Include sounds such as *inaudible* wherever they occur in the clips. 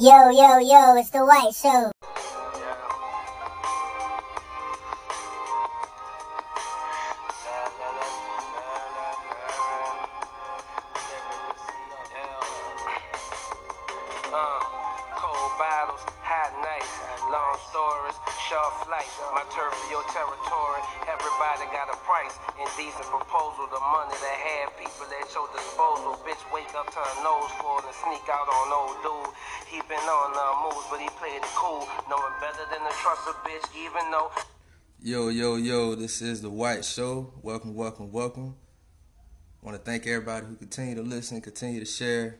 Yo, yo, yo, it's the White Show. Welcome, welcome, welcome. want to thank everybody who continue to listen, continue to share,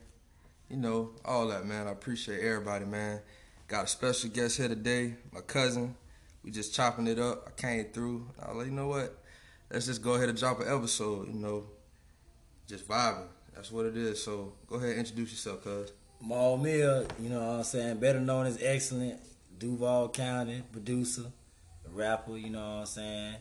you know, all that, man. I appreciate everybody, man. Got a special guest here today, my cousin. We just chopping it up. I came through. I was like, you know what? Let's just go ahead and drop an episode, you know, just vibing. That's what it is. So go ahead and introduce yourself, cuz. Maul Mill, you know what I'm saying, better known as Excellent, Duval County producer, rapper, you know what I'm saying.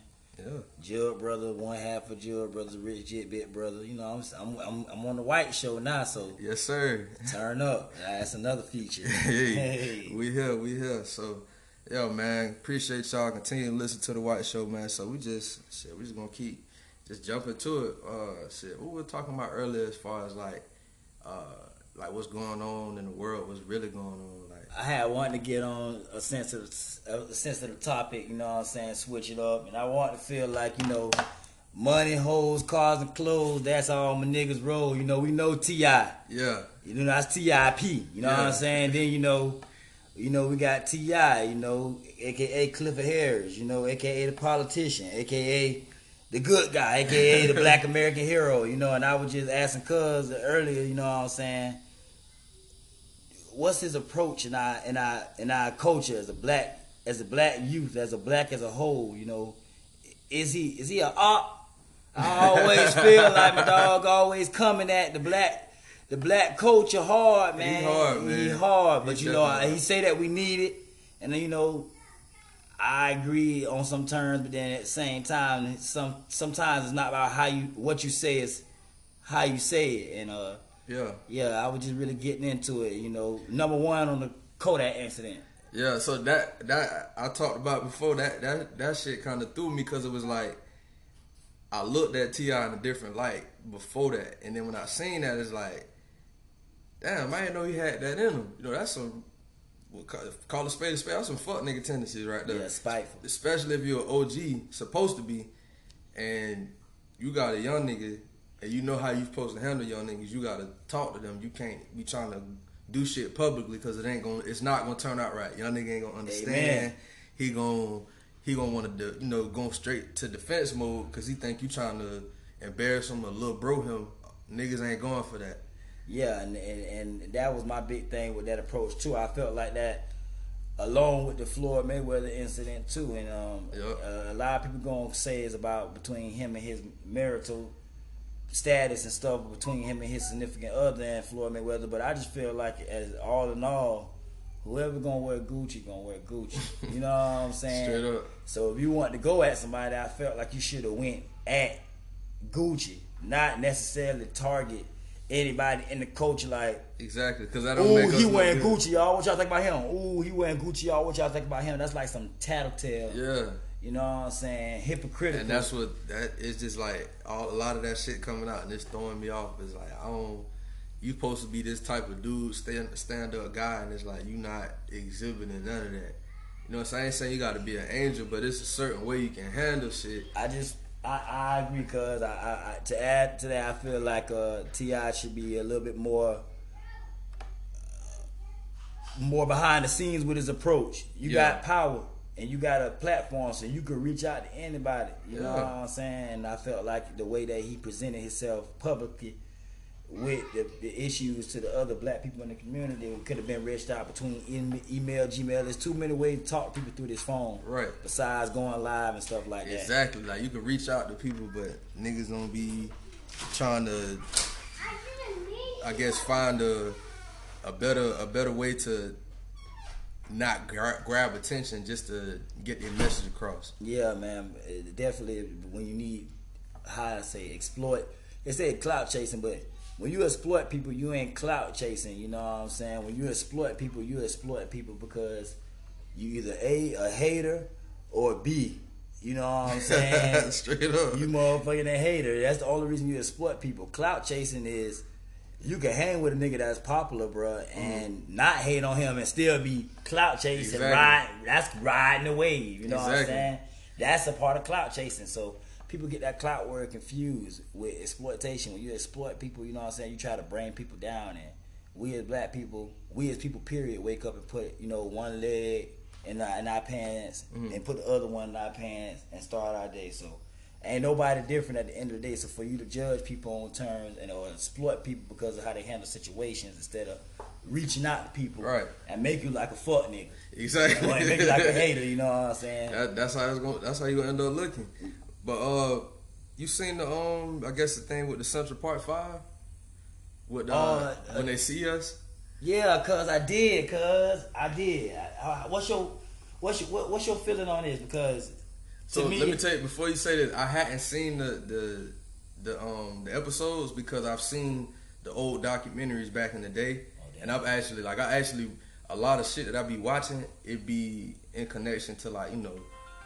Yeah. Jill brother, one half of Jill brother, rich jet bit brother. You know, I'm, I'm I'm I'm on the white show now, so Yes, sir. turn up. That's another feature. *laughs* hey, we here, we here. So, yo, man, appreciate y'all. Continue to listen to the White Show, man. So we just shit, we just gonna keep just jumping to it. Uh, shit, what we were talking about earlier as far as like, uh, like what's going on in the world, what's really going on. I had wanted to get on a sensitive, a sensitive topic, you know what I'm saying, switch it up, and I want to feel like, you know, money, hoes, cars, and clothes, that's all my niggas roll. You know, we know T.I. Yeah, You know, that's TIP. You know what I'm saying? Then you know, you know, we got T.I., you know, aka Clifford Harris, you know, aka the politician, aka the good guy, aka the *laughs* black American hero, you know, and I was just asking cuz earlier, you know what I'm saying? What's his approach in our in our in our culture as a black as a black youth, as a black as a whole, you know? Is he is he a op? I always *laughs* feel like my dog always coming at the black the black culture hard, man. hard, man. He hard, but He you know, definitely he say that we need it, and then you know, I agree on some terms, but then at the same time, some sometimes it's not about how you what you say is how you say it, and uh, yeah, yeah, I was just really getting into it. You know, number one on the Kodak incident. yeah. So that that I talked about before that that that shit kind of threw me because it was like. I looked at T.I. in a different light before that, and then when I seen that, it's like, damn, I didn't know he had that in him. You know, that's some call a spade a spade. That's some fuck nigga tendencies right there. Yeah, spiteful. Especially if you're an OG, supposed to be, and you got a young nigga, and you know how you supposed to handle young niggas. You gotta talk to them. You can't be trying to do shit publicly because it ain't gonna. It's not gonna turn out right. Young nigga ain't gonna understand. Amen. He gonna he gonna want to you know go straight to defense mode because he think you trying to embarrass him or little bro him. Niggas ain't going for that. Yeah, and, and and that was my big thing with that approach too. I felt like that along with the Floyd Mayweather incident too, and um, Yep. uh, a lot of people gonna say it's about between him and his marital status and stuff between him and his significant other and Floyd Mayweather. But I just feel like as all in all, whoever gonna wear Gucci gonna wear Gucci. You know what I'm *laughs* saying? Straight up. So if you want to go at somebody, I felt like you should have went at Gucci, not necessarily target anybody in the culture like, Exactly, because I don't ooh, he wearing. Gucci, y'all. What y'all think about him? Ooh, he wearing Gucci, y'all. What y'all think about him? That's like some tattletale. Yeah. You know what I'm saying? Hypocritical. And that's what that it's just like all a lot of that shit coming out and it's throwing me off. It's like I don't you supposed to be this type of dude, stand stand up guy, and it's like you not exhibiting none of that. You know what I'm saying? I ain't saying you got to be an angel, but it's a certain way you can handle shit. I just I, I agree because I, I, I to add to that I feel like uh, T.I. should be a little bit more uh, more behind the scenes with his approach. You Yeah. got power and you got a platform so you can reach out to anybody. You know what I'm saying? And I felt like the way that he presented himself publicly with the, the issues to the other black people in the community could have been reached out between em- email, Gmail. There's too many ways to talk to people through this phone. Right. Besides going live and stuff like that. Exactly. Like you can reach out to people, but niggas don't be trying to, I guess, find a a better a better way to not gra- grab attention just to get their message across. Yeah, man. It definitely when you need how I say exploit. They say clout chasing, but when you exploit people, you ain't clout chasing. You know what I'm saying? When you exploit people, you exploit people because you either a a hater or b. You know what I'm saying? *laughs* Straight up. You motherfucking a hater. That's the only reason you exploit people. Clout chasing is you can hang with a nigga that's popular, bruh, and not hate on him and still be clout chasing. Exactly. Ride, that's riding the wave. You know what I'm saying? That's a part of clout chasing. So people get that clout word confused with exploitation. When you exploit people, you know what I'm saying? You try to bring people down, and we as black people, we as people, period, wake up and put you know one leg in our, in our pants Mm-hmm. and put the other one in our pants and start our day. So ain't nobody different at the end of the day. So for you to judge people on terms and or exploit people because of how they handle situations instead of reaching out to people Right. and make you like a fuck nigga. Exactly. Or make you like a hater, you know what I'm saying? That, that's how it's going. That's how you gonna end up looking. But uh, you seen the um, I guess the thing with the Central Park Five, with uh, Uh, when they see us. Yeah, cause I did, cause I did. I, I, what's your what's your what, what's your feeling on this? Because So me, let me tell you before you say that I hadn't seen the the the um the episodes because I've seen the old documentaries back in the day, Oh, and I've actually like I actually a lot of shit that I be watching it be in connection to like you know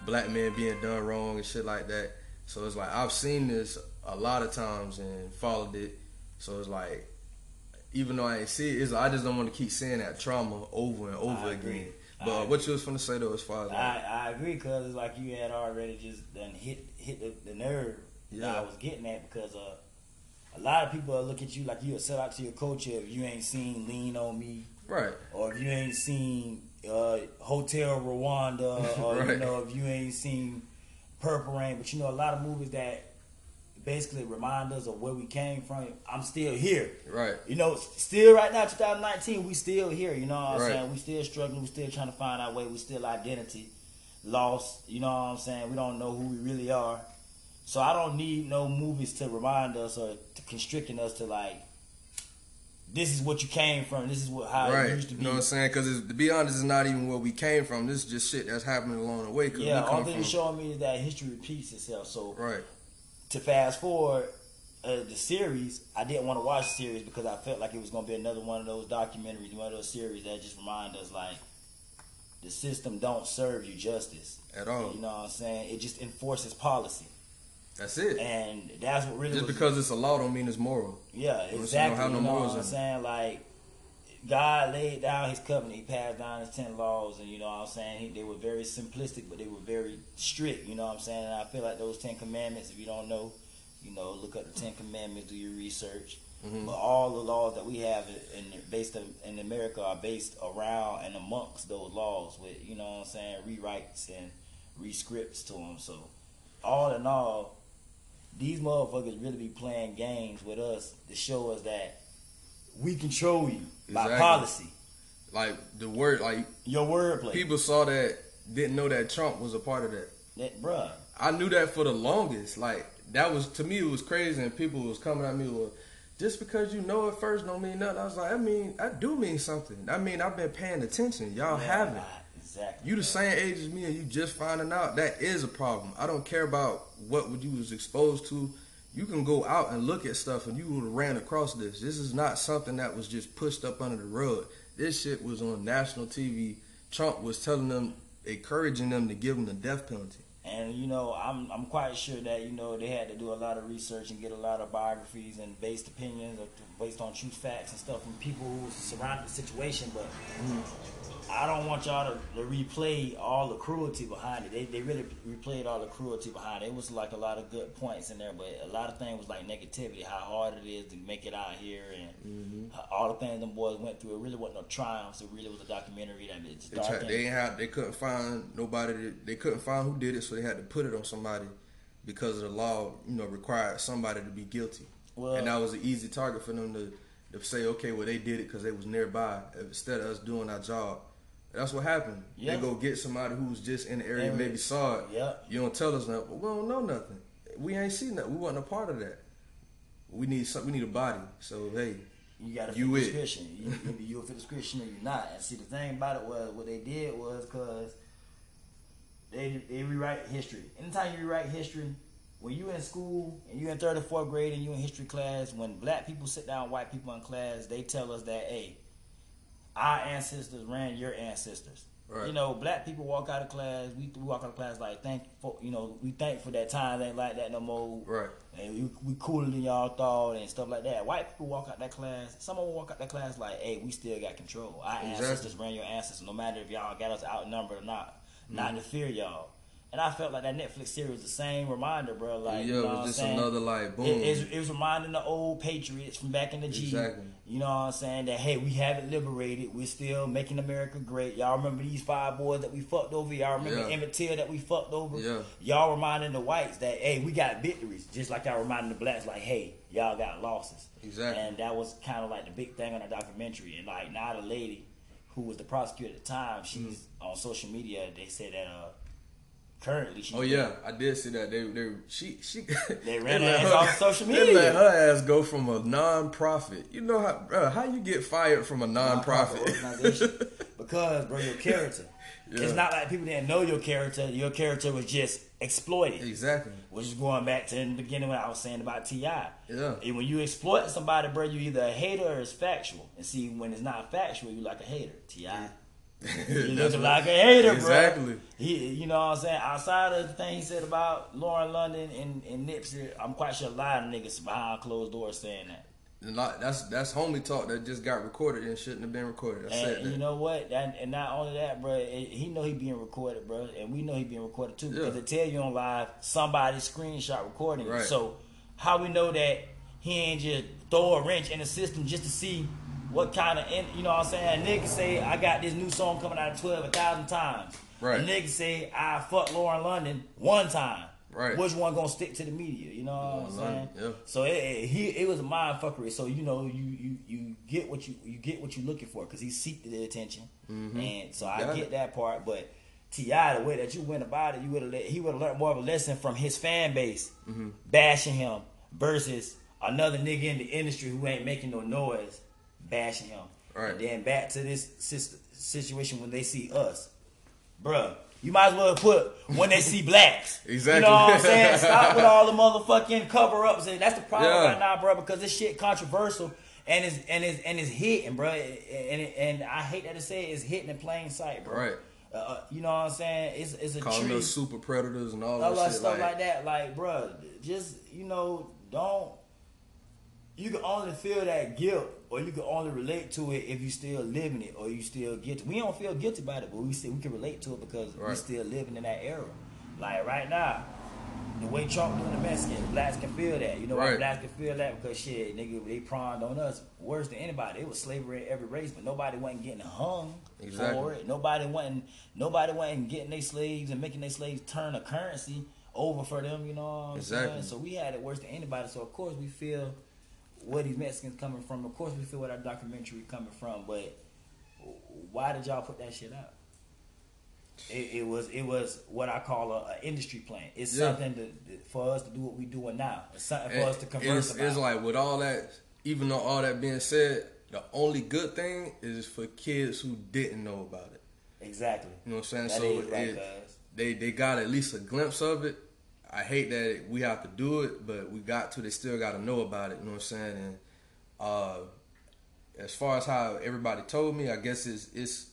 black men being done wrong and shit like that. So it's like I've seen this a lot of times and followed it. So it's like even though I ain't see it, it's I just don't want to keep seeing that trauma over and over I again. I But what you was gonna say though, as far as like, I, I agree, cause it's like you had already just done hit hit the, the nerve that Yeah. I was getting at because uh, a lot of people look at you like you a sell out to your culture if you ain't seen Lean on Me right? or if you ain't seen uh, Hotel Rwanda, *laughs* or you know if you ain't seen Purple Rain. But you know a lot of movies that basically remind us of where we came from. I'm still here. Right. You know, still right now, 2019, we still here. You know what I'm Right. saying? We still struggling. We still trying to find our way. We still identity lost. You know what I'm saying? We don't know who we really are. So I don't need no movies to remind us or to constricting us to like, this is what you came from. This is what how right. it used to You be. know what I'm saying? Because to be honest, it's not even where we came from. This is just shit that's happening along the way. Yeah, all thing from, showing me is that history repeats itself. So Right. To fast forward uh, the series, I didn't want to watch the series because I felt like it was going to be another one of those documentaries, one of those series that just remind us like the system don't serve you justice. At all. You know what I'm saying? It just enforces policy, That's it. and that's what really Just because it's a law don't mean it's moral. yeah, don't exactly. have no you know morals what I'm saying? Like God laid down His covenant. He passed down His ten laws, and you know what I'm saying. He, they were very simplistic, but they were very strict. You know what I'm saying? And I feel like those Ten Commandments. If you don't know, you know, look up the Ten Commandments, do your research. Mhm. But all the laws that we have in based in, in America are based around and amongst those laws with you know what I'm saying rewrites and rescripts to them. So all in all, these motherfuckers really be playing games with us to show us that we control you by policy. Like the word, like Your wordplay, people saw that, didn't know that Trump was a part of that. that bruh. I knew that for the longest. Like that was to me, it was crazy, and people was coming at me with, just because you know it first don't mean nothing. I was like, I mean, I do mean something. I mean, I've been paying attention. Y'all Yeah, haven't. right, Exactly. You the same age as me, and you just finding out that is a problem. I don't care about what you was exposed to. You can go out and look at stuff, and you would have ran across this. This is not something that was just pushed up under the rug. This shit was on national TV. Trump was telling them, encouraging them to give them the death penalty. And you know, I'm I'm quite sure that you know they had to do a lot of research and get a lot of biographies and based opinions or based on true facts and stuff from people who surrounded the situation. But mm-hmm. I don't want y'all to, to replay all the cruelty behind it. They they really replayed all the cruelty behind it. It was like a lot of good points in there, but a lot of things was like negativity, how hard it is to make it out here, and mm-hmm. how- all the things them boys went through. It really wasn't no triumphs. It really was a documentary that it's They, dark. tried, and- they had, they couldn't find nobody. They couldn't find who did it, so they had to put it on somebody because the law, you know, required somebody to be guilty. Well- and that was an easy target for them to, to say, okay, well they did it because they was nearby instead of us doing our job. That's what happened. Yeah. They go get somebody who's just in the area, Area. maybe saw it. Yeah. You don't tell us nothing, but we don't know nothing. We ain't seen nothing. We wasn't a part of that. We need some. We need a body. So hey, You got to You fit the it. description. You, either you a fit the description or you not. And see, the thing about it was what they did was because they they rewrite history. Anytime you rewrite history, when you in school and you in third or fourth grade and you in history class, when black people sit down, white people in class, they tell us that, hey, our ancestors ran your ancestors. Right. You know, black people walk out of class. We, we walk out of class like thank for you know we thank for that time ain't like that no more. Right. And we, we cooler than y'all thought and stuff like that. White people walk out that class. Someone will walk out that class like, hey, we still got control. Our Exactly. ancestors ran your ancestors, no matter if y'all got us outnumbered or not. Not mm-hmm. to fear y'all. And I felt like that Netflix series was the same reminder, bro. Like, yeah, you know it was just saying? another like boom. It, it's- it was reminding the old Patriots from back in the G. Exactly. You know what I'm saying? That hey, we haven't liberated. We're still making America great. Y'all remember these five boys that we fucked over? Y'all remember Yeah. Emmett Till that we fucked over? Yeah. Y'all reminding the whites that hey, we got victories, just like y'all reminding the blacks like hey, y'all got losses. Exactly. And that was kind of like the big thing on the documentary. And like now the lady who was the prosecutor at the time, she's Mm-hmm. on social media. They said that uh currently she Oh yeah, I did see that. They they she she *laughs* They ran let her ass off social media. They let her ass go from a non-profit. You know how bro, how you get fired from a non-profit? organization *laughs* because bro your character Yeah. it's not like people didn't know your character your character was just exploited exactly. which is going back to in the beginning when I was saying about Ti. Yeah. And when you exploit somebody, bro, you either a hater or it's factual. And see, when it's not factual, you like a hater. T.I., you *laughs* That's looking like a hater, bro. Exactly. He, you know what I'm saying? Outside of the thing he said about Lauren London and, and Nipsey, I'm quite sure a lot of niggas behind closed doors saying that. That's that's homie talk that just got recorded and shouldn't have been recorded. I said And you know what? And, and not only that, bro, it, eh, he know he being recorded, bro, and we know he being recorded too because Yeah. they tell you on live somebody screenshot recording. Right. So how we know that he ain't just throw a wrench in the system just to see what kind of, you know what I'm saying? Nigga say I got this new song coming out of 12 a thousand times. Right. A nigga say I fucked Lauren London one time. Right. Which one gonna stick to the media? You know what I'm saying? Yeah. So it, it, he it was a mind fuckery. So you know you you you get what you you get what you're looking for because he seeked the attention, and so I Mm-hmm. Get that part. But T.I., the way that you went about it, you would have he would have learned more of a lesson from his fan base Mm-hmm. bashing him versus another nigga in the industry who ain't making no noise bashing him. Right. And then back to this situation when they see us, bruh. You might as well put when they see blacks. *laughs* Exactly. You know what I'm saying? Stop with all the motherfucking cover ups, and that's the problem Yeah. right now, bro. Because this shit controversial and it's and is and is hitting, bro. And it, and I hate that to say it, it's hitting in plain sight, bro. Right. Uh, Uh, you know what I'm saying? It's it's a Calling us super predators and all all that that shit. stuff like, like, that. Like, bro, just you know, don't. You can only feel that guilt, or you can only relate to it if you still living it, or you still guilty. We don't feel guilty about it, but we still we can relate to it because we Right. still living in that era. Like right now, the way Trump doing the Mexicans, blacks can feel that. You know why Right. blacks can feel that? Because shit, nigga, they prawned on us worse than anybody. It was slavery in every race, but nobody wasn't getting hung for it. Nobody wasn't nobody wasn't getting their slaves and making their slaves turn a currency over for them, you know Exactly. saying? So we had it worse than anybody. So of course we feel where these Mexicans coming from. Of course we feel where that documentary coming from, but why did y'all put that shit out? It, it was it was what I call a, a industry plan. It's Yeah. something to, for us to do what we doing now. It's something for And us to converse it's, about. it's like with all that, even though all that being said, the only good thing is for kids who didn't know about it. exactly. You know what I'm saying? That so is right, it- they they got at least a glimpse of it. I hate that we have to do it, but we got to. They still got to know about it. You know what I'm saying? And uh, as far as how everybody told me, I guess it's it's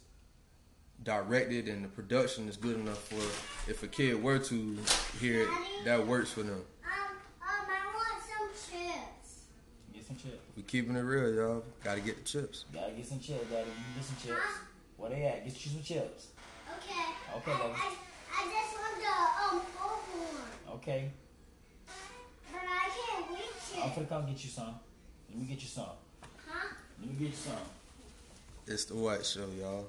directed and the production is good enough for if a kid were to hear it, that works for them. Um, um, I want some chips. Get some chips. We keeping it real, y'all. Got to get the chips. Gotta get some chips, daddy. You get some chips. Where they at? Get you some chips. Okay. Okay, I, baby. I, I just want the um oval one, Okay. but I can't reach I'm gonna come get you some. Let me get you some. Huh? Let me get you some. It's the White Show, y'all.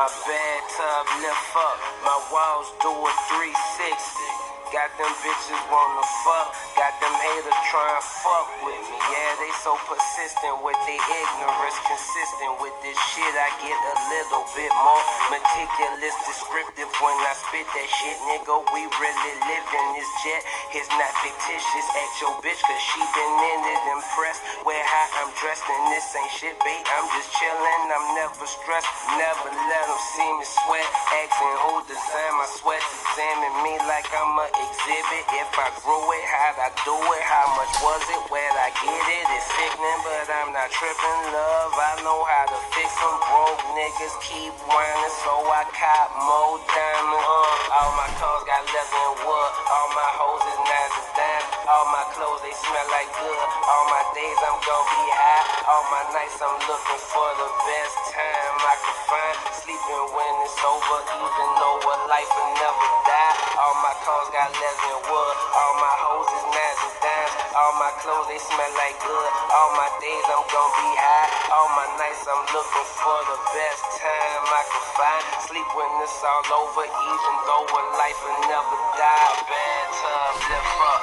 My bathtub lift up, my walls do a 360. Got them bitches wanna fuck, got them haters trying fuck with me. Yeah, they so persistent with their ignorance. Consistent with this shit. I get a little bit more meticulous, descriptive when I spit that shit, nigga. We really live in this jet. It's not fictitious. At your bitch, cause she been in it, impressed Where how I'm dressed. And this ain't shit, bait. I'm just chillin'. I'm never stressed. Never let them see me sweat. Asking who designed my sweat. Examine me like I'm a exhibit. If I grew it, how'd I do it? How much was it? Where'd I get it? It's sickening, but I'm not tripping. Love, I know how to fix them. Broke niggas keep whining, so I cop more diamonds. Uh, all my cars got leather and wood. All my hoes is nines. All my clothes, they smell like good. All my days, I'm gon' be high. All my nights, I'm looking for the best time I can find. Sleeping when it's over, even though a life will never die. All my cars got and wood. All my hoes is nines and dimes. All my clothes, they smell like good. All my days, I'm gon' be high. All my nights, I'm looking for the best time I can find. Sleep when it's all over, even though a life will never die. Bad times lift up,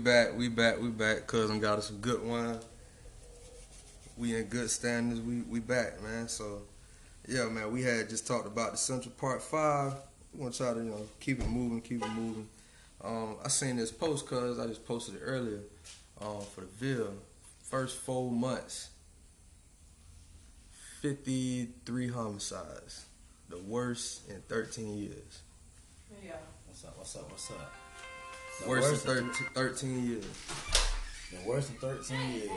back, we back, we back. Cousin got us a good one. We in good standings. We we back, man. So yeah, man. We had just talked about the Central Park Five. We want to try to you know keep it moving, keep it moving. Um, I seen this post, cause I just posted it earlier. Um, for the Ville, first four months, fifty three homicides, the worst in thirteen years. Yeah. What's up? What's up? What's up? The Worst in worst, 13, 13 years. the worst in 13 years.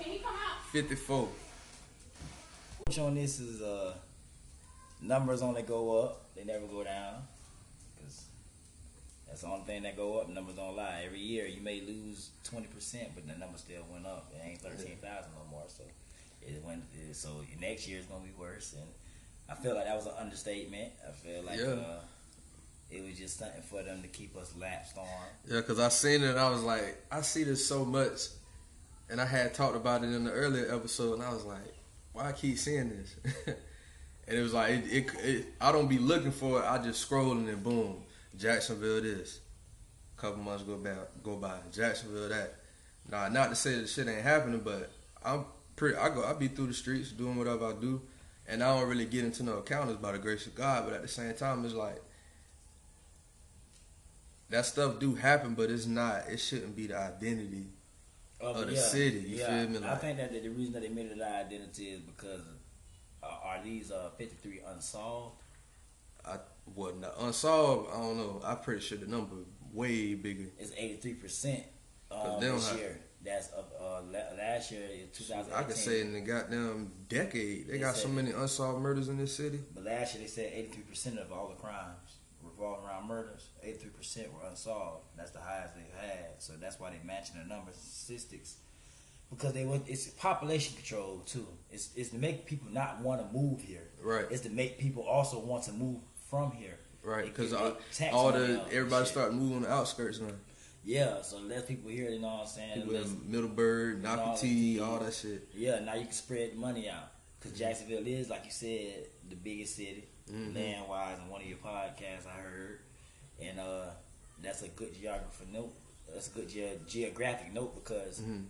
Can you come out? 54. Which on this is uh numbers only go up, they never go down. Cause that's the only thing that go up. Numbers don't lie. Every year you may lose twenty percent, but the number still went up. It ain't thirteen thousand no more. So it went. So next year is gonna be worse. And I feel like that was an understatement. I feel like Yeah. uh, it was just something for them to keep us lapsed on. Yeah, because I seen it. I was like, I see this so much, and I had talked about it in the earlier episode, and I was like, why I keep seeing this? *laughs* and it was like, it, it, it, I don't be looking for it. I just scrolling and boom, Jacksonville this. couple months go by, go by. Jacksonville that. Nah, not to say that shit ain't happening, but I'm pretty. I go, I be through the streets doing whatever I do, and I don't really get into no encounters by the grace of God. But at the same time, it's like that stuff do happen, but it's not. It shouldn't be the identity. Of Of the city, you feel me? I think that the, the reason that they made it our identity is because uh, are these uh, 53 unsolved? I wasn't unsolved. I don't know. I'm pretty sure the number way bigger. It's 83 percent Cause um, this have- year. That's of uh, last year in 2018. I could say in the goddamn decade, they They got so many unsolved murders in this city. But last year they said 83 percent of all the crimes revolving around murders, 83 percent were unsolved. That's the highest they've had. So that's why they're matching the numbers and statistics. Because they want it's population control too. It's, it's to make people not want to move here. Right. It's to make people also want to move from here. Right, because all, all the everybody start moving on the outskirts now. Yeah, so less people here, you know what I'm saying? People Less- in Middleburg, all Nocatee, the- all that shit. Yeah, now you can spread money out. Because mm-hmm. Jacksonville is, like you said, the biggest city, Mhm. land wise, in one of your podcasts I heard. And uh, that's a good geographer note. That's a good ge- geographic note because, Mhm.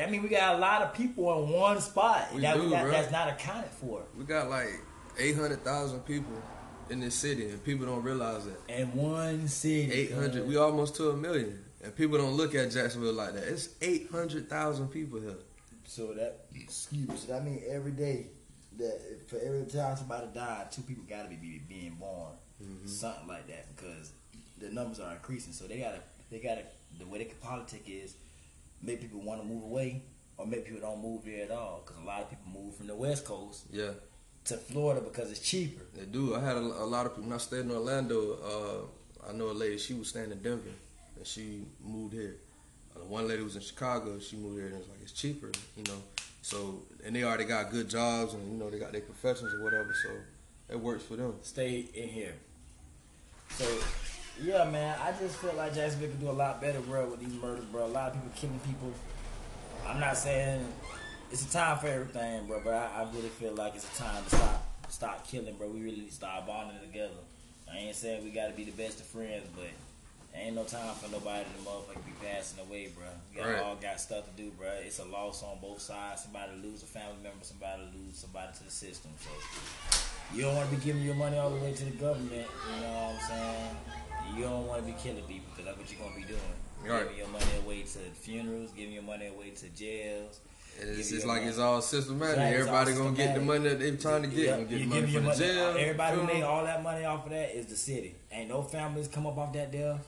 I mean, we got a lot of people in one spot We that, do, that- that's not accounted for. We got like eight hundred thousand people in this city, and people don't realize that. In one city. Eight hundred, we almost to a million, and people don't look at Jacksonville like that. It's eight hundred thousand people here. So that, excuse I mean, every day that for every time somebody died, two people got to be, be being born, Mm-hmm. something like that, because the numbers are increasing. So they gotta, they gotta, the way they can politic is make people want to move away, or make people don't move here at all. Because a lot of people move from the West Coast Yeah, to Florida because it's cheaper. they do. I had a, a lot of people. When I stayed in Orlando, uh, I know a lady. She was staying in Denver, and she moved here. One lady was in Chicago. She moved here, and it's like it's cheaper, you know. So and they already got good jobs, and you know they got their professions or whatever. So it works for them. Stay in here. So Yeah, man. I just feel like Jacksonville could do a lot better, bro, with these murders, bro. A lot of people killing people. I'm not saying it's a time for everything, bro, but I, I really feel like it's a time to stop stop killing, bro. We really need to start bonding together. I ain't saying we gotta be the best of friends, but ain't no time for nobody to motherfucker be passing away, bro. We got, Right. all got stuff to do, bro. It's a loss on both sides. Somebody lose a family member, somebody lose somebody to the system. So you don't want to be giving your money all the way to the government. You know what I'm saying? You don't want to be killing people because that's what you're gonna be doing. Right. Giving your money away to funerals, giving your money away to jails. It's just like your it's all systematic. Right, Everybody all gonna get the money that they're trying to get. Gonna get you money give from your the money. jail. Everybody who made all that money off of that is the city. Ain't no families come up off that death.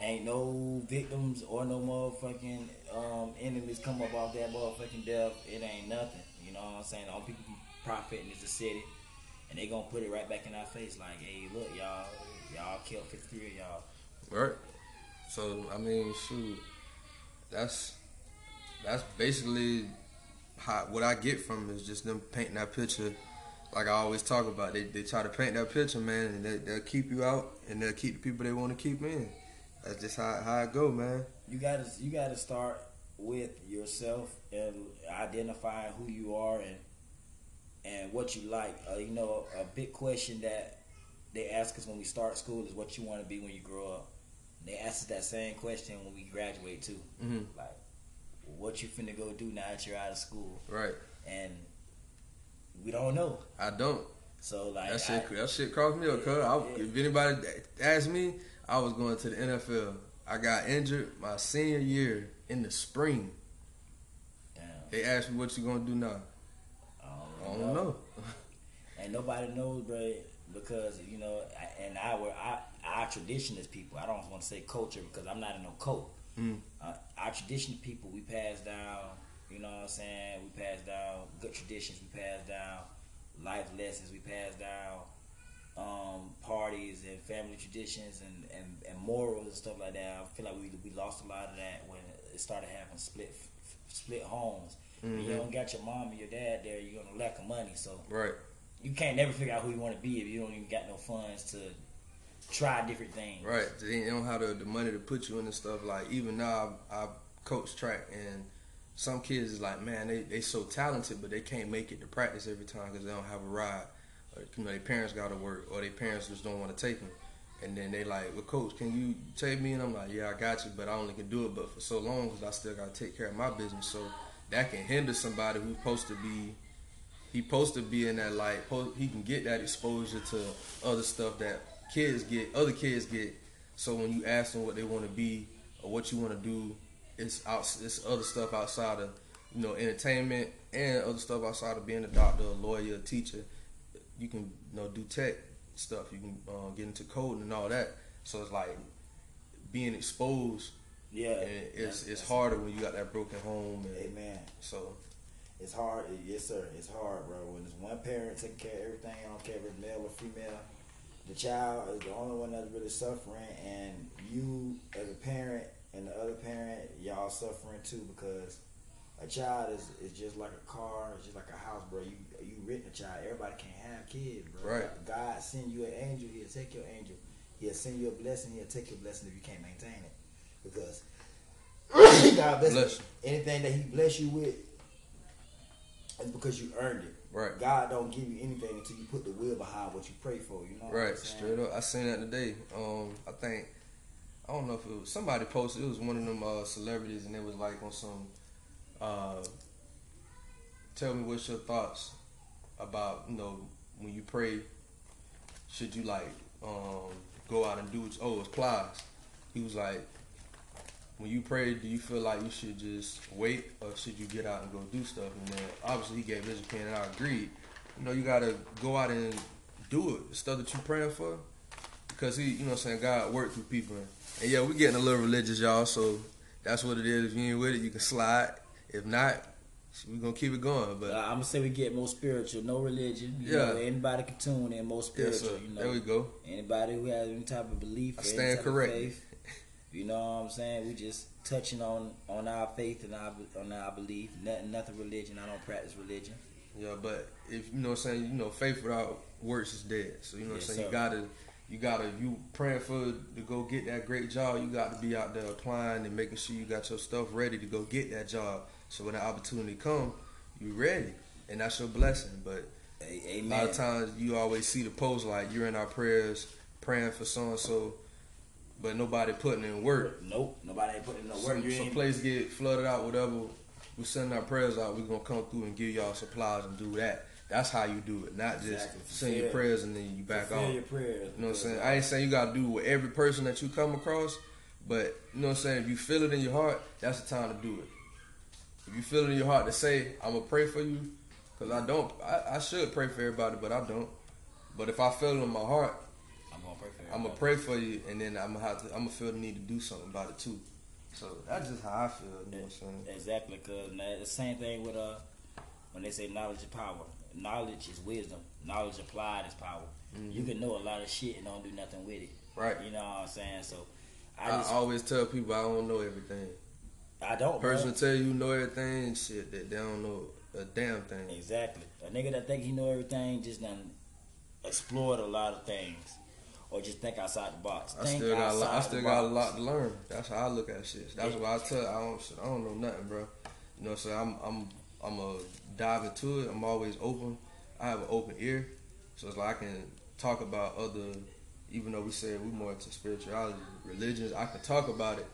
Ain't no victims or no motherfucking um, enemies come up off that motherfucking death. It ain't nothing. You know what I'm saying? All people profiting is the city. And they gonna put it right back in our face like, hey, look, y'all, y'all killed 53 of y'all. Right. So I mean, shoot, that's that's basically how what I get from is just them painting that picture. Like I always talk about, they they try to paint that picture, man, and they, they'll keep you out, and they'll keep the people they want to keep in. That's just how how it go, man. You gotta you gotta start with yourself and identifying who you are and and what you like. Uh, you know, a big question that they ask us when we start school is what you want to be when you grow up. And they ask us that same question when we graduate too. Mhm. Like, what you finna go do now that you're out of school? Right. And we don't know. I don't. So like, That shit I- that shit crossed me up, cuz. I- If anybody asked me, I was going to the NFL. I got injured my senior year in the spring. damn, They asked me what you gonna do now. I I don't, don't know. *laughs* and nobody knows, bro, because you know, I- and our our, our tradition is people. I don't want to say culture because I'm not in no cult. Mm. Uh, our tradition of people, we pass down. You know what I'm saying? We pass down good traditions. We pass down life lessons. We pass down um, parties and family traditions and, and, and morals and stuff like that. I feel like we we lost a lot of that when it started having split split homes. When you don't got your mom and your dad there, you're gonna lack of money. So Right. you can't never figure out who you want to be if you don't even got no funds to try different things. Right. They don't have the, the money to put you in and stuff. Like even now, I, I coach track, and some kids is like, man, they they so talented, but they can't make it to practice every time because they don't have a ride. You know, their parents got to work, or their parents just don't want to take them. And then they like, well, coach, can you take me? And I'm like, yeah, I got you, but I only can do it but for so long because I still got to take care of my business. So that can hinder somebody who's supposed to be he supposed to be in that light. He can get that exposure to other stuff that kids get, other kids get. So when you ask them what they want to be or what you want to do, it's out, it's other stuff outside of you know entertainment and other stuff outside of being a doctor, a lawyer, a teacher. You can you know do tech stuff. You can uh, get into coding and all that. So it's like being exposed. Yeah, And it's it's harder when you got that broken home. And Amen. So It's hard, yes sir. It's hard, bro. When it's one parent taking care of everything, I don't care if it's male or female. The child is the only one that's really suffering, and you as a parent and the other parent, y'all suffering too because a child is, is just like a car, it's just like a house, bro. You you written a child. Everybody can't have kids, bro. Right. God send you an angel, he'll take your angel. He'll send you a blessing, he'll take your blessing if you can't maintain it. Because *coughs* God bless, Bless you. anything that he bless you with it's because you earned it. Right. God don't give you anything until you put the will behind what you pray for. You know. Right, straight up. I seen that today. Um, I think I don't know if it was somebody posted. It was one of them uh, celebrities, and it was like on some. Tell me what's your thoughts about you know when you pray. Should you like um, go out and do it? Oh, it's Plies. He was like, when you pray, do you feel like you should just wait, or should you get out and go do stuff? And then obviously he gave his opinion, and I agreed. You know, you gotta go out and do it. The stuff that you praying for, because he, you know, I'm saying God work through people. And yeah, we getting a little religious, y'all. So that's what it is. If you ain't with it, you can slide. If not, we gonna keep it going. But I'm gonna say we get more spiritual, no religion. You Yeah. know, anybody can tune in, more yes, spiritual. sir. you know, There we go. anybody who has any type of belief, I or stand corrected. faith, you know what I'm saying? We just touching on on our faith and our on our belief. Nothing, nothing religion. I don't practice religion. Yeah, but if you know what I'm saying, you know, faith without works is dead. So you know what Yes, I'm saying, sir. you gotta you gotta you praying for to go get that great job. You got to be out there applying and making sure you got your stuff ready to go get that job. So when the opportunity come, you ready, and that's your blessing. But A- a lot of times you always see the post like you're in our prayers praying for so and so, but nobody putting in work. Nope. Nobody ain't putting no work. Some, You some place get flooded out, whatever. We send our prayers out. We gonna come through and give y'all supplies and do that. That's how you do it, not just Exactly. send your prayers and then you back fulfill off. your prayers. You know what I'm saying? I ain't saying you gotta do with every person that you come across, but you know what I'm saying. If you feel it in your heart, that's the time to do it. If you feel it in your heart to say, "I'm gonna pray for you," because I don't, I, I should pray for everybody, but I don't. But if I feel it in my heart, I'm gonna pray for you. I'm gonna pray for you, and then I'm gonna have to, I'm gonna feel the need to do something about it too. So that's just how I feel. You know what I'm saying? Exactly, cause the same thing with uh when they say knowledge is power. Knowledge is wisdom. Knowledge applied is power. You can know a lot of shit and don't do nothing with it. Mm-hmm. Right. You know what I'm saying? So I I, just always tell people I don't know everything. I don't. Person tell you know everything, shit that they don't know a damn thing. Exactly. A nigga that think he know everything just done explored a lot of things. Or just think outside the box. I think still got a lot, I still got a lot to learn. That's how I look at shit. That's Yeah. why I tell I don't I don't know nothing, bro. You know what I'm saying? I'm I'm I'm a dive into it. I'm always open. I have an open ear, so it's like I can talk about other. Even though we said we more into spirituality, religions, I can talk about it,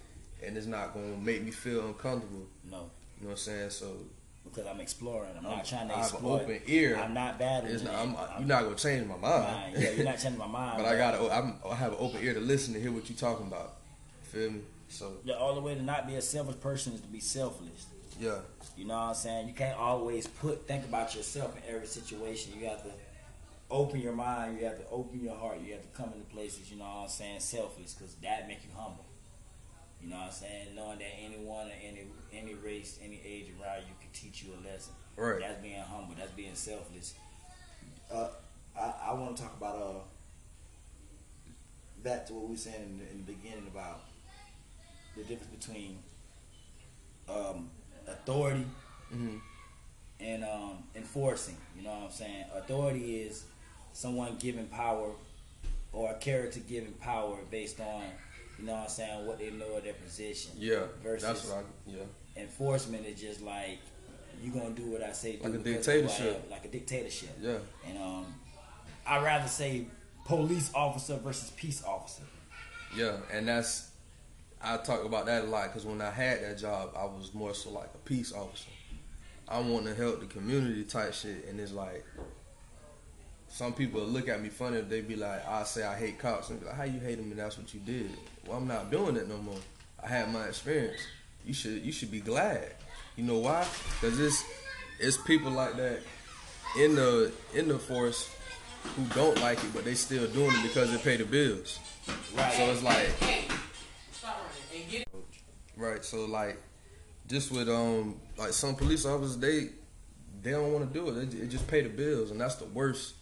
and it's not gonna make me feel uncomfortable. No. You know what I'm saying? So Because I'm exploring. I'm, I'm- not trying to I have an explore. open ear. I'm not bad at it's it. not, I'm, I'm- you're not gonna change my mind. Yeah, you're not changing my *laughs* mind. but I got I'm, I have an open ear to listen to hear what you're talking about. Feel me? So The only way to not be a selfish person is to be selfless. yeah, You know what I'm saying? You can't always put think about yourself in every situation. You have to open your mind. You have to open your heart. You have to come into places. You know what I'm saying? Selfless, because that make you humble. You know what I'm saying? Knowing that anyone or any any race, any age around you can teach you a lesson. right. That's being humble. That's being selfless. Uh, I, I want to talk about uh back to what we were saying in the, in the beginning about the difference between um, authority hmm and um, enforcing. You know what I'm saying? Authority is someone giving power or a character giving power based on, you know what I'm saying, what they know of their position. Yeah, Versus that's what I yeah. enforcement is just like you gonna do what I say. Like a because of who I dictatorship. like a dictatorship. Yeah. And um, I rather say police officer versus peace officer. Yeah, and that's I talk about that a lot because when I had that job, I was more so like a peace officer. I want to help the community type shit, and it's like some people look at me funny if they be like, I say I hate cops, and be like, how you hate them, and that's what you did. Well, I'm not doing it no more. I had my experience. You should you should be glad. You know why? Because it's it's people like that in the in the force who don't like it, but they still doing it because they pay the bills. Right. So it's like Hey, stop running and get it. Right. So like, just with um like some police officers, they they don't want to do it. They, they just pay the bills, and that's the worst.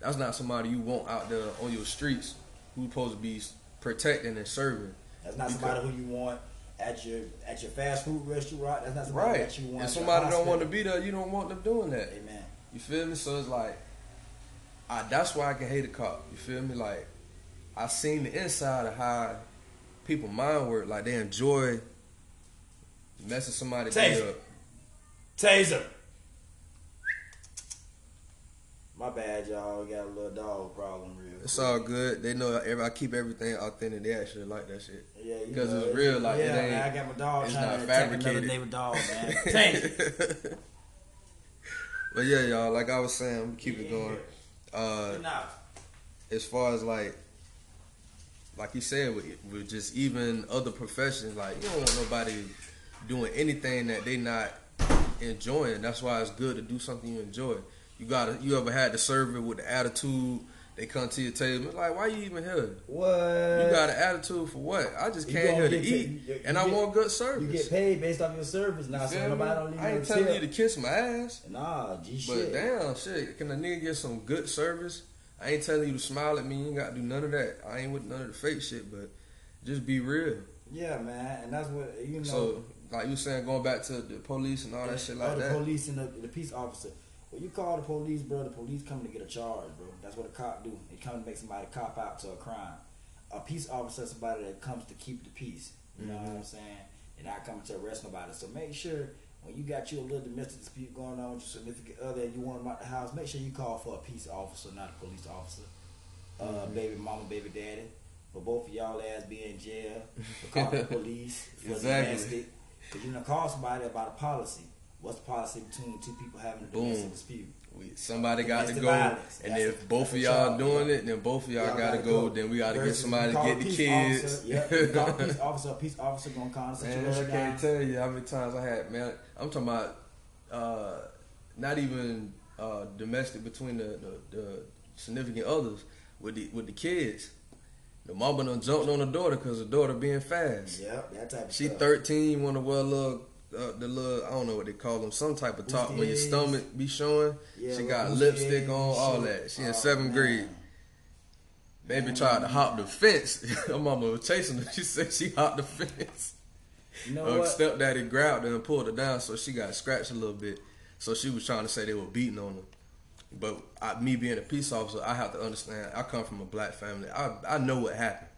That's not somebody you want out there on your streets who's supposed to be protecting and serving. That's not Because- somebody who you want at your at your fast food restaurant. That's not somebody Right. that you want. And somebody don't want to be there, you don't want them doing that. Amen. You feel me? So it's like, I, that's why I can hate a cop. You feel me? Like, I seen the inside of how people mind work. Like they enjoy messing somebody Taser. up. Taser. My bad, y'all. We got a little dog problem, real. It's quick. all good. They know every, I keep everything authentic. They actually like that shit. Yeah, Because it's real, like, it yeah, ain't- man, I got my dog it's trying not to attack fabricated. another dog, man. *laughs* Taser. *laughs* but yeah, y'all, like I was saying, I'm keep it going. Uh, as far as like, like you said, with, with just even other professions, like you don't want nobody doing anything that they not enjoying. That's why it's good to do something you enjoy. You gotta, you ever had the server with the attitude? They come to your table, like, why you even here? What? You got an attitude for what? I just You came here to get eat, paid- you- and you I get- want good service. You get paid based off your service now, so nobody don't leave I you ain't telling you to kiss my ass, Nah, G but shit. But damn, shit, can a nigga get some good service? I ain't telling you to smile at me. You ain't got to do none of that. I ain't with none of the fake shit, but just be real. Yeah, man, and that's what you know. So, like you saying, going back to the police and all that shit like oh, the that. police and the, the peace officer. When you call the police, bro, the police coming to get a charge, bro. That's what a cop do. They come to make somebody cop out to a crime. A peace officer is somebody that comes to keep the peace. You know what I'm saying? They're not coming to arrest nobody. So make sure when you got you a little domestic dispute going on with your significant other and you want them out the house, make sure you call for a peace officer, not a police officer. Uh, baby mama, baby daddy. For both of y'all ass be in jail. For calling the *laughs* police. For Exactly. domestic. Because you know, call somebody about a policy. What's the policy between two people having a domestic dispute? We, somebody got to go, violence. and That's if a- both of y'all doing it, then both of y'all, Y'all gotta, go. Then we gotta get somebody to get the kids. Officer, yeah, you peace *laughs* officer. Peace officer gonna calm the Man, situation I can't tell you how many times I had. Man, I'm talking about uh, not even uh, domestic between the, the, the significant others with the with the kids. The mama done jumped on the daughter because the daughter being fast. Yep, that type of She stuff. 13, want to wear a little, uh, the little, I don't know what they call them, some type of top where your stomach be showing. Yeah, she got lipstick on, all that. She in Oh, seventh man. grade. Baby tried to hop the fence. *laughs* Her mama was chasing her. She said she hopped the fence. You know what? stepdaddy grabbed her and pulled her down, so she got scratched a little bit. So she was trying to say they were beating on her. But I, me being a peace officer, I have to understand. I come from a black family. I I know what happened.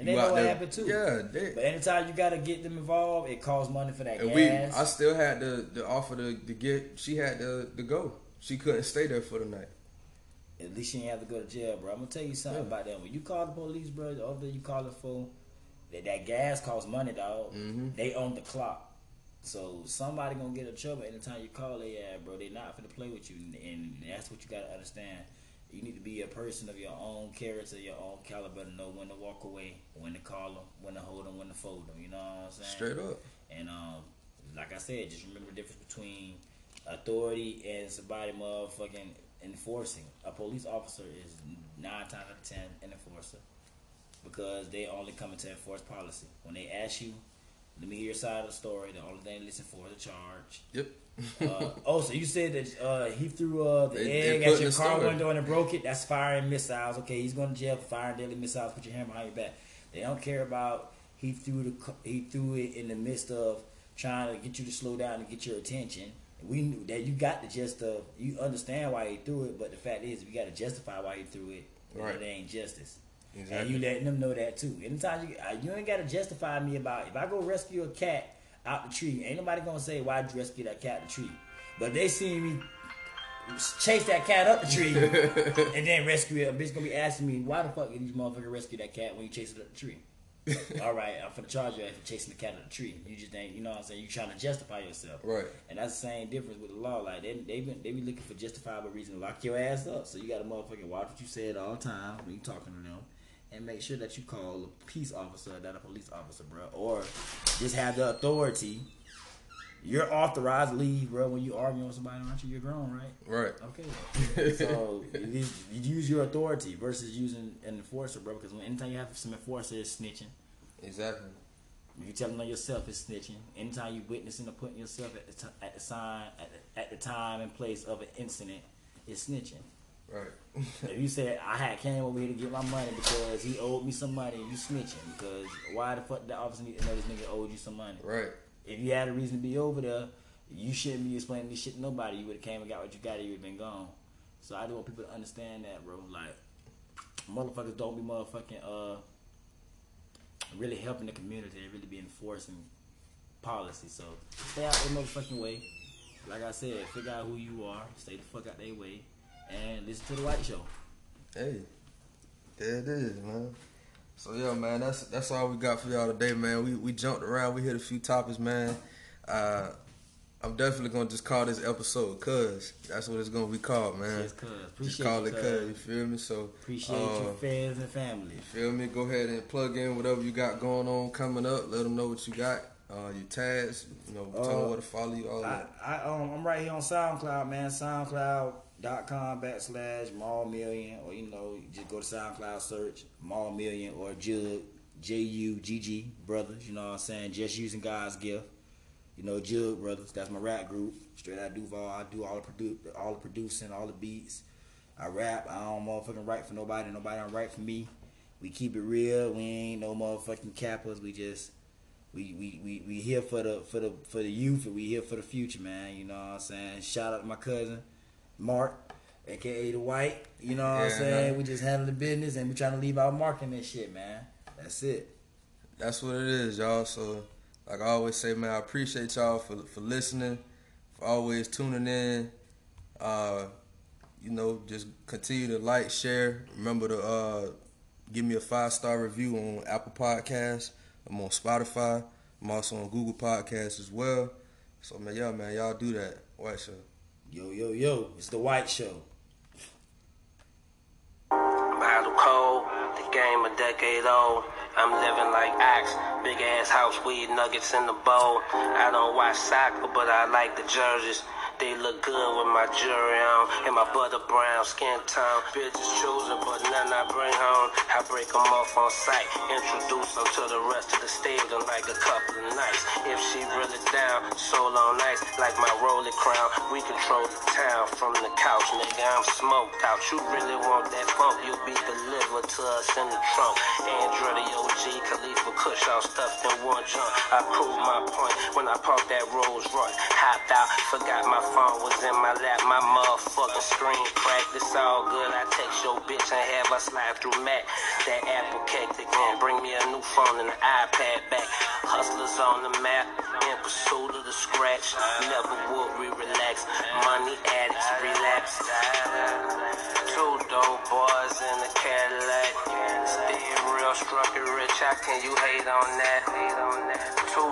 And You they know what there- happened too. Yeah, they, But anytime you gotta get them involved, it costs money for that And we, gas. I still had the the offer to, to get. She had to, to go. She couldn't stay there for the night. At least she didn't have to go to jail, bro. I'm gonna tell you something Yeah. about that. When you call the police, bro, the other you call it for, that, that gas costs money, dog. Mhm. They own the clock. So somebody gonna get in trouble anytime you call ass, bro. They not finna play with you, and, and that's what you gotta understand. You need to be a person of your own character, your own caliber, to know when to walk away, when to call them, when to hold them, when to fold them. You know what I'm saying? Straight up. And um, like I said, just remember the difference between authority and somebody motherfucking enforcing. A police officer is nine times out of ten an enforcer because they only coming to enforce policy. When they ask you, let me hear your side of the story. The only thing they listen for is a charge. Yep. Uh, oh, so you said that uh, he threw uh, the They- egg at your car story. window and it broke it? That's firing missiles. Okay, he's going to jail for firing deadly missiles. Put your hand behind your back. They don't care about he threw the he threw it in the midst of trying to get you to slow down and get your attention. We knew that you got the gist of you understand why he threw it, but the fact is we got to justify why he threw it. and Right. It ain't justice. And you letting them know that too. Anytime you uh, you ain't got to justify me about if I go rescue a cat out the tree, ain't nobody gonna say why would you rescue that cat out the tree. But they see me chase that cat up the tree *laughs* and then rescue it. A bitch gonna be asking me why the fuck did these motherfucker rescue that cat when you chase it up the tree? *laughs* All right, I'm finna charge you for chasing the cat up the tree. You just ain't, you know what I'm saying? You trying to justify yourself. Right. And that's the same difference with the law. Like they they been they be looking for justifiable reason to lock your ass up. So you got to motherfucking watch what you say at all time when you talking to them, and make sure that you call a peace officer, not a police officer, bro, or just have the authority. You're authorized to leave, bro, when you arguing with somebody, aren't you? You're grown, right? Right. Okay. so you use your authority versus using an enforcer, bro. Because when anytime you have some enforcer, it's snitching. Exactly. If you telling on yourself, it's snitching. Anytime you witnessing or putting yourself at the, t- at the sign at the, at the time and place of an incident, it's snitching. Right. if you said I had came over here to get my money because he owed me some money, you snitching because why the fuck the officer need to know this nigga owed you some money? right. If you had a reason to be over there, you shouldn't be explaining this shit to nobody. You would have came and got what you got, and you would have been gone. So I do want people to understand that, bro. Like, motherfuckers don't be motherfucking uh really helping the community. They really be enforcing policy. So stay out their motherfucking way. Like I said, figure out who you are, stay the fuck out their way, and listen to the White Show. Hey, there it is, man. So yeah, man, that's that's all we got for y'all today, man. We we jumped around, we hit a few topics, man. Uh, I'm definitely gonna just call this episode "Cuz." That's what it's gonna be called, man. Just cuz. Just call you, it cuz. You feel me? So Appreciate uh, your fans and family. Feel me? Go ahead and plug in whatever you got going on coming up. Let them know what you got. Uh, your tags, you know, tell them Uh, where to follow you. All I, that. I um I'm right here on SoundCloud, man. SoundCloud.com backslash Mall Million, or you know, just go to SoundCloud, search Mall Million or Jugg J U G G Brothers. You know what I'm saying? Just using God's gift. You know, Jugg Brothers. That's my rap group. Straight out Duval. I do all the produ- all the producing, all the beats. I rap. I don't motherfucking write for nobody. Nobody don't write for me. We keep it real. We ain't no motherfucking cappers. We just we, we, we, we here for the for the for the youth and we here for the future, man. You know what I'm saying? Shout out to my cousin Mark, aka the White. You know what I'm saying? man. We just handling the business and we trying to leave our mark in this shit, man. That's it. That's what it is, y'all. So, like I always say, man, I appreciate y'all for for listening, for always tuning in. Uh, you know, just continue to like, share. Remember to uh, give me a five star review on Apple Podcasts. I'm on Spotify. I'm also on Google Podcasts as well. So, man, y'all, man, y'all do that. Watch Show. Yo, yo, yo. It's the White Show. Battle cold, the game a decade old. I'm living like Axe, big ass house, weed nuggets in the bowl. I don't watch soccer, but I like the jerseys. They look good with my jewelry on and my butter brown skin tone. Bitches choosing, but none I bring home. I break them off on sight, introduce her to the rest of the stadium like a couple of nights. If she really down, soul on like my rolling crown. We control the town from the couch, nigga. I'm smoked out. You really want that funk? You'll be delivered to us in the trunk. Andretti OG, Khalifa Kush, all stuffed in one junk. I proved my point when I parked that Rolls Royce. Hopped out, forgot my phone was in my lap. My motherfucking screen cracked. It's all good. I text your bitch and have her slide through Mac. That Apple cake again. Bring me a new phone and an iPad back. Hustlers on the map in pursuit of the scratch. Never would we relax. Money addicts relapse. Two dope boys in a Cadillac. Stay real, struck it rich. How can you hate on that? Hate on that. Two